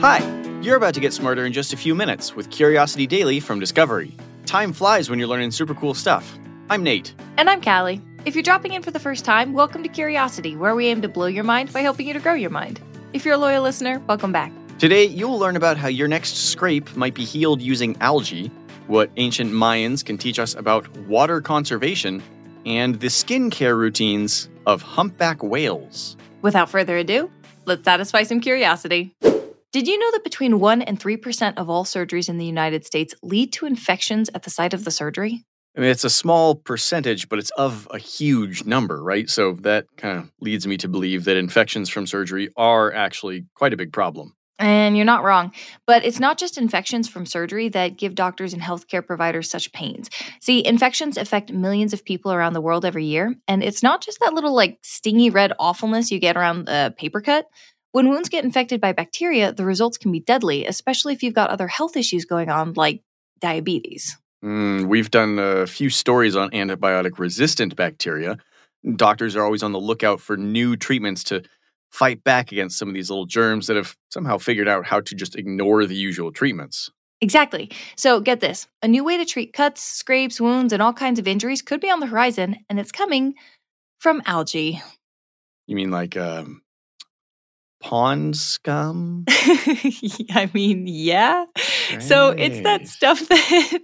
Hi, you're about to get smarter in just a few minutes with Curiosity Daily from Discovery. Time flies when you're learning super cool stuff. I'm Nate. And I'm Calli. If you're dropping in for the first time, welcome to Curiosity, where we aim to blow your mind by helping you to grow your mind. If you're a loyal listener, welcome back. Today, you'll learn about how your next scrape might be healed using algae, what ancient Mayans can teach us about water conservation, and the skincare routines of humpback whales. Without further ado, let's satisfy some curiosity. Did you know that between 1 and 3% of all surgeries in the United States lead to infections at the site of the surgery? I mean, it's a small percentage, but it's of a huge number, right? So that kind of leads me to believe that infections from surgery are actually quite a big problem. And you're not wrong. But it's not just infections from surgery that give doctors and healthcare providers such pains. See, infections affect millions of people around the world every year. And it's not just that little, like, stingy red awfulness you get around a paper cut. When wounds get infected by bacteria, the results can be deadly, especially if you've got other health issues going on, like diabetes. Mm, we've done a few stories on antibiotic resistant bacteria. Doctors are always on the lookout for new treatments to fight back against some of these little germs that have somehow figured out how to just ignore the usual treatments. Exactly. So get this a new way to treat cuts, scrapes, wounds, and all kinds of injuries could be on the horizon, and it's coming from algae. You mean like um, pond scum? I mean, yeah. So it's that stuff that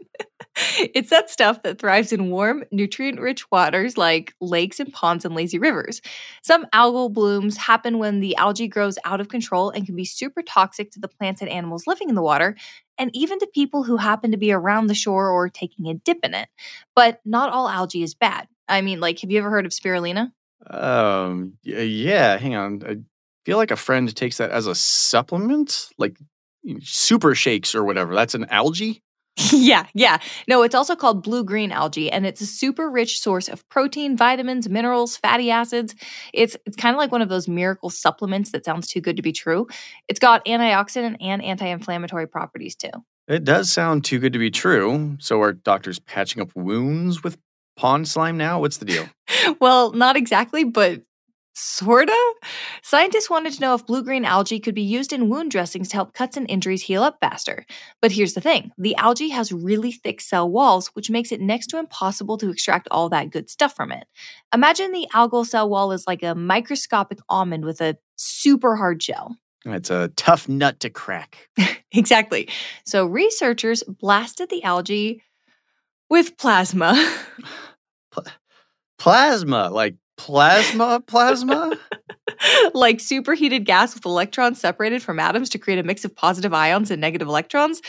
it's that stuff that thrives in warm, nutrient-rich waters like lakes and ponds and lazy rivers. Some algal blooms happen when the algae grows out of control and can be super toxic to the plants and animals living in the water and even to people who happen to be around the shore or taking a dip in it. But not all algae is bad. I mean, like have you ever heard of spirulina? Um, yeah, hang on. Feel like a friend takes that as a supplement, like super shakes or whatever. That's an algae? yeah, yeah. No, it's also called blue green algae, and it's a super rich source of protein, vitamins, minerals, fatty acids. It's it's kind of like one of those miracle supplements that sounds too good to be true. It's got antioxidant and anti-inflammatory properties too. It does sound too good to be true. So are doctors patching up wounds with pond slime now? What's the deal? well, not exactly, but sorta. Scientists wanted to know if blue green algae could be used in wound dressings to help cuts and injuries heal up faster. But here's the thing the algae has really thick cell walls, which makes it next to impossible to extract all that good stuff from it. Imagine the algal cell wall is like a microscopic almond with a super hard shell. It's a tough nut to crack. Exactly. So researchers blasted the algae with plasma. Plasma, like plasma, plasma? like superheated gas with electrons separated from atoms to create a mix of positive ions and negative electrons.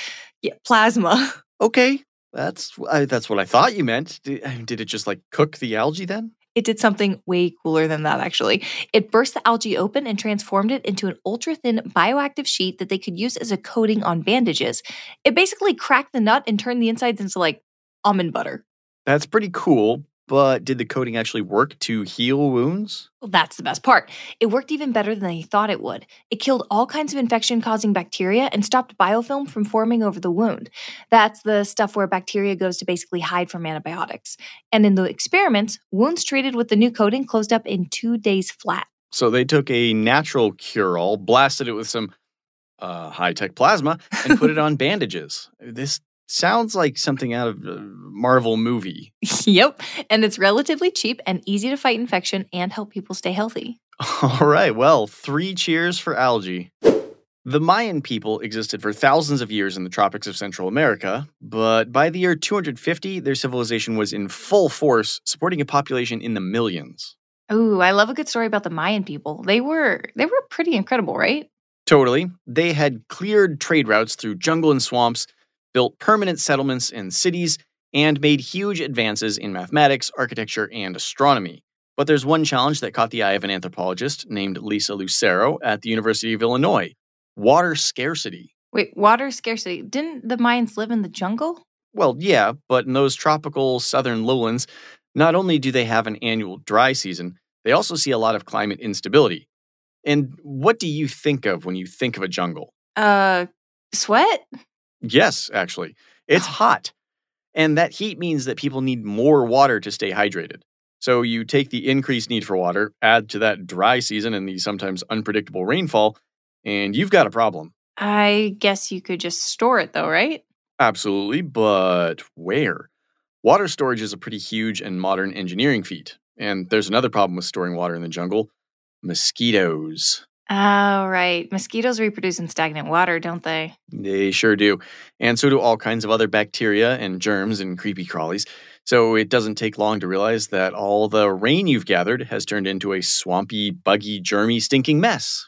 Yeah, plasma. okay, that's I, that's what I thought you meant. Did, did it just like cook the algae then? It did something way cooler than that, actually. It burst the algae open and transformed it into an ultra thin bioactive sheet that they could use as a coating on bandages. It basically cracked the nut and turned the insides into like almond butter. That's pretty cool. But did the coating actually work to heal wounds? Well, that's the best part. It worked even better than they thought it would. It killed all kinds of infection causing bacteria and stopped biofilm from forming over the wound. That's the stuff where bacteria goes to basically hide from antibiotics. And in the experiments, wounds treated with the new coating closed up in two days flat. So they took a natural cure all, blasted it with some uh, high tech plasma, and put it on bandages. This sounds like something out of a Marvel movie. yep. And it's relatively cheap and easy to fight infection and help people stay healthy. All right, well, three cheers for algae. The Mayan people existed for thousands of years in the tropics of Central America, but by the year 250, their civilization was in full force, supporting a population in the millions. Ooh, I love a good story about the Mayan people. They were they were pretty incredible, right? Totally. They had cleared trade routes through jungle and swamps, built permanent settlements and cities, and made huge advances in mathematics, architecture, and astronomy. But there's one challenge that caught the eye of an anthropologist named Lisa Lucero at the University of Illinois water scarcity. Wait, water scarcity. Didn't the Mayans live in the jungle? Well, yeah, but in those tropical southern lowlands, not only do they have an annual dry season, they also see a lot of climate instability. And what do you think of when you think of a jungle? Uh, sweat? Yes, actually. It's hot. And that heat means that people need more water to stay hydrated. So you take the increased need for water, add to that dry season and the sometimes unpredictable rainfall, and you've got a problem. I guess you could just store it though, right? Absolutely, but where? Water storage is a pretty huge and modern engineering feat. And there's another problem with storing water in the jungle mosquitoes. Oh, right. Mosquitoes reproduce in stagnant water, don't they? They sure do. And so do all kinds of other bacteria and germs and creepy crawlies. So it doesn't take long to realize that all the rain you've gathered has turned into a swampy, buggy, germy, stinking mess.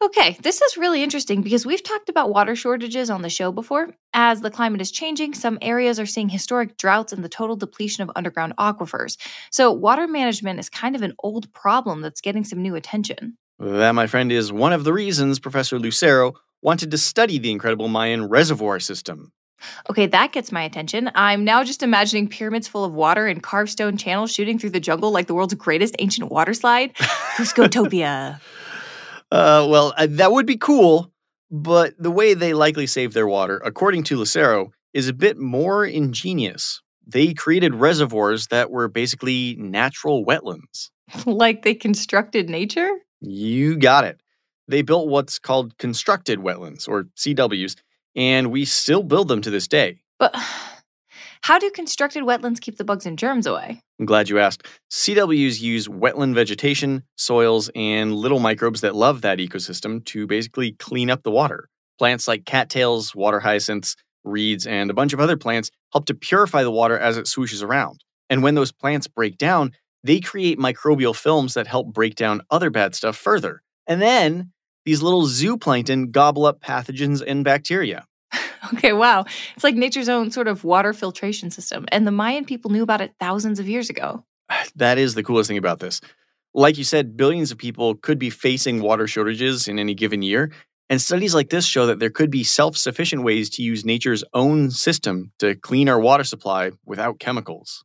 Okay, this is really interesting because we've talked about water shortages on the show before. As the climate is changing, some areas are seeing historic droughts and the total depletion of underground aquifers. So, water management is kind of an old problem that's getting some new attention. That, my friend, is one of the reasons Professor Lucero wanted to study the incredible Mayan reservoir system. Okay, that gets my attention. I'm now just imagining pyramids full of water and carved stone channels shooting through the jungle like the world's greatest ancient water slide. Cuscotopia. Uh, well, uh, that would be cool, but the way they likely saved their water, according to Lucero, is a bit more ingenious. They created reservoirs that were basically natural wetlands. like they constructed nature? You got it. They built what's called constructed wetlands, or CWs, and we still build them to this day. But how do constructed wetlands keep the bugs and germs away? I'm glad you asked. CWs use wetland vegetation, soils, and little microbes that love that ecosystem to basically clean up the water. Plants like cattails, water hyacinths, reeds, and a bunch of other plants help to purify the water as it swooshes around. And when those plants break down, they create microbial films that help break down other bad stuff further. And then these little zooplankton gobble up pathogens and bacteria. Okay, wow. It's like nature's own sort of water filtration system. And the Mayan people knew about it thousands of years ago. That is the coolest thing about this. Like you said, billions of people could be facing water shortages in any given year. And studies like this show that there could be self sufficient ways to use nature's own system to clean our water supply without chemicals.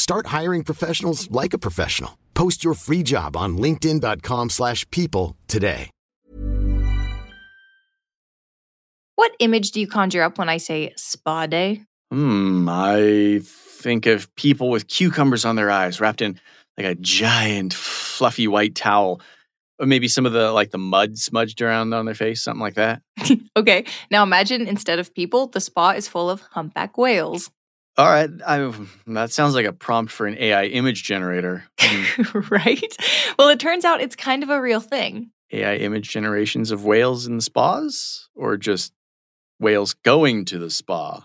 Start hiring professionals like a professional. Post your free job on linkedin.com/people slash people today. What image do you conjure up when I say spa day? Hmm, I think of people with cucumbers on their eyes wrapped in like a giant fluffy white towel. Or maybe some of the like the mud smudged around on their face, something like that. Okay, now imagine instead of people, the spa is full of humpback whales. All right, I, that sounds like a prompt for an AI image generator. Right? Well, it turns out it's kind of a real thing. AI image generations of whales in the spas, or just whales going to the spa?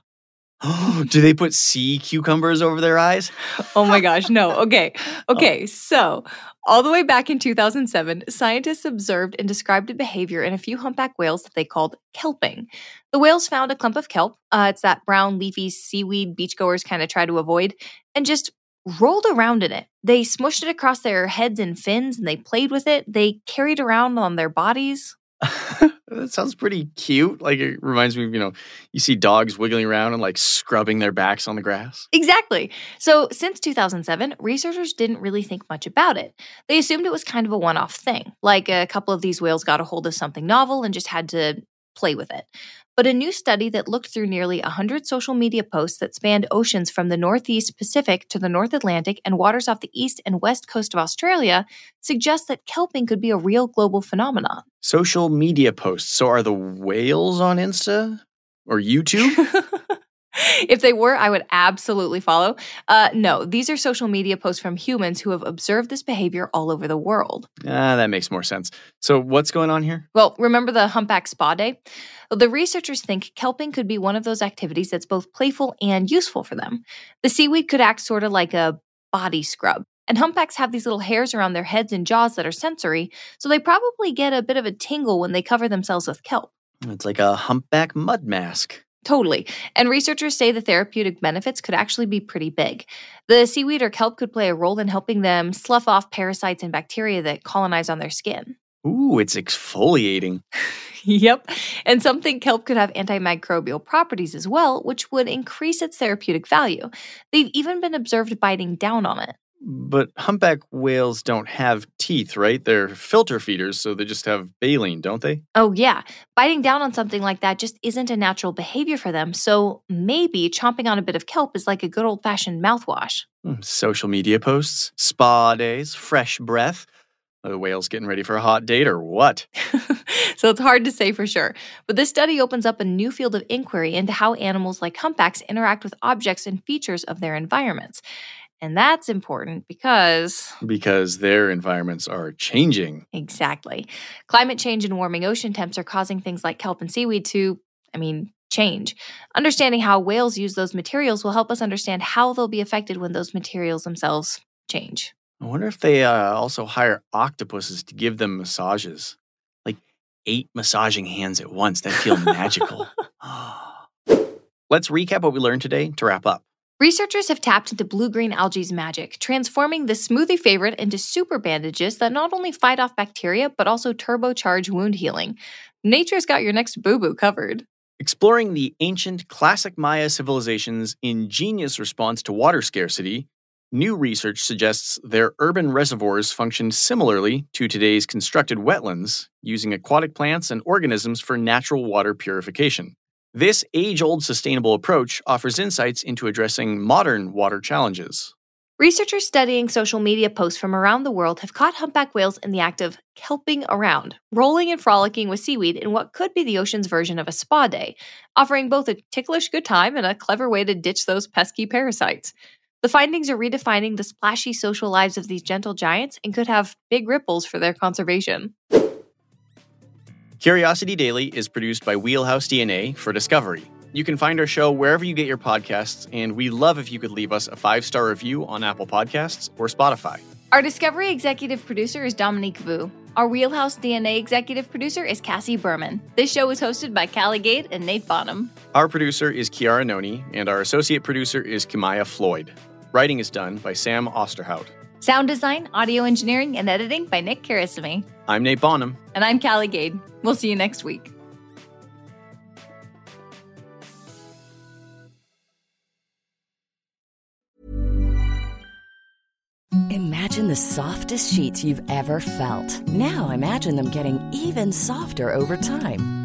Do they put sea cucumbers over their eyes? Oh my gosh, no. Okay. Oh. Okay. So, all the way back in 2007, scientists observed and described a behavior in a few humpback whales that they called kelping. The whales found a clump of kelp, uh, it's that brown, leafy seaweed beachgoers kind of try to avoid, and just rolled around in it. They smushed it across their heads and fins and they played with it. They carried around on their bodies. that sounds pretty cute. Like it reminds me of, you know, you see dogs wiggling around and like scrubbing their backs on the grass. Exactly. So, since 2007, researchers didn't really think much about it. They assumed it was kind of a one off thing, like a couple of these whales got a hold of something novel and just had to play with it. But a new study that looked through nearly 100 social media posts that spanned oceans from the Northeast Pacific to the North Atlantic and waters off the east and west coast of Australia suggests that kelping could be a real global phenomenon. Social media posts. So are the whales on Insta or YouTube? if they were, I would absolutely follow. Uh, no, these are social media posts from humans who have observed this behavior all over the world. Ah, that makes more sense. So, what's going on here? Well, remember the humpback spa day? The researchers think kelping could be one of those activities that's both playful and useful for them. The seaweed could act sort of like a body scrub. And humpbacks have these little hairs around their heads and jaws that are sensory, so they probably get a bit of a tingle when they cover themselves with kelp. It's like a humpback mud mask. Totally. And researchers say the therapeutic benefits could actually be pretty big. The seaweed or kelp could play a role in helping them slough off parasites and bacteria that colonize on their skin. Ooh, it's exfoliating. yep. And some think kelp could have antimicrobial properties as well, which would increase its therapeutic value. They've even been observed biting down on it. But humpback whales don't have teeth, right? They're filter feeders, so they just have baleen, don't they? Oh, yeah. Biting down on something like that just isn't a natural behavior for them, so maybe chomping on a bit of kelp is like a good old fashioned mouthwash. Hmm, social media posts, spa days, fresh breath. Are the whales getting ready for a hot date or what? so it's hard to say for sure. But this study opens up a new field of inquiry into how animals like humpbacks interact with objects and features of their environments. And that's important because. Because their environments are changing. Exactly. Climate change and warming ocean temps are causing things like kelp and seaweed to, I mean, change. Understanding how whales use those materials will help us understand how they'll be affected when those materials themselves change. I wonder if they uh, also hire octopuses to give them massages. Like eight massaging hands at once that feel magical. Let's recap what we learned today to wrap up. Researchers have tapped into blue green algae's magic, transforming the smoothie favorite into super bandages that not only fight off bacteria, but also turbocharge wound healing. Nature's got your next boo boo covered. Exploring the ancient classic Maya civilization's ingenious response to water scarcity, new research suggests their urban reservoirs functioned similarly to today's constructed wetlands, using aquatic plants and organisms for natural water purification. This age old sustainable approach offers insights into addressing modern water challenges. Researchers studying social media posts from around the world have caught humpback whales in the act of kelping around, rolling and frolicking with seaweed in what could be the ocean's version of a spa day, offering both a ticklish good time and a clever way to ditch those pesky parasites. The findings are redefining the splashy social lives of these gentle giants and could have big ripples for their conservation. Curiosity Daily is produced by Wheelhouse DNA for Discovery. You can find our show wherever you get your podcasts, and we love if you could leave us a five star review on Apple Podcasts or Spotify. Our Discovery executive producer is Dominique Vu. Our Wheelhouse DNA executive producer is Cassie Berman. This show is hosted by Calli Gade and Nate Bonham. Our producer is Kiara Noni, and our associate producer is Kimaya Floyd. Writing is done by Sam Osterhout. Sound design, audio engineering, and editing by Nick Karasamy. I'm Nate Bonham. And I'm Calli Gade. We'll see you next week. Imagine the softest sheets you've ever felt. Now imagine them getting even softer over time.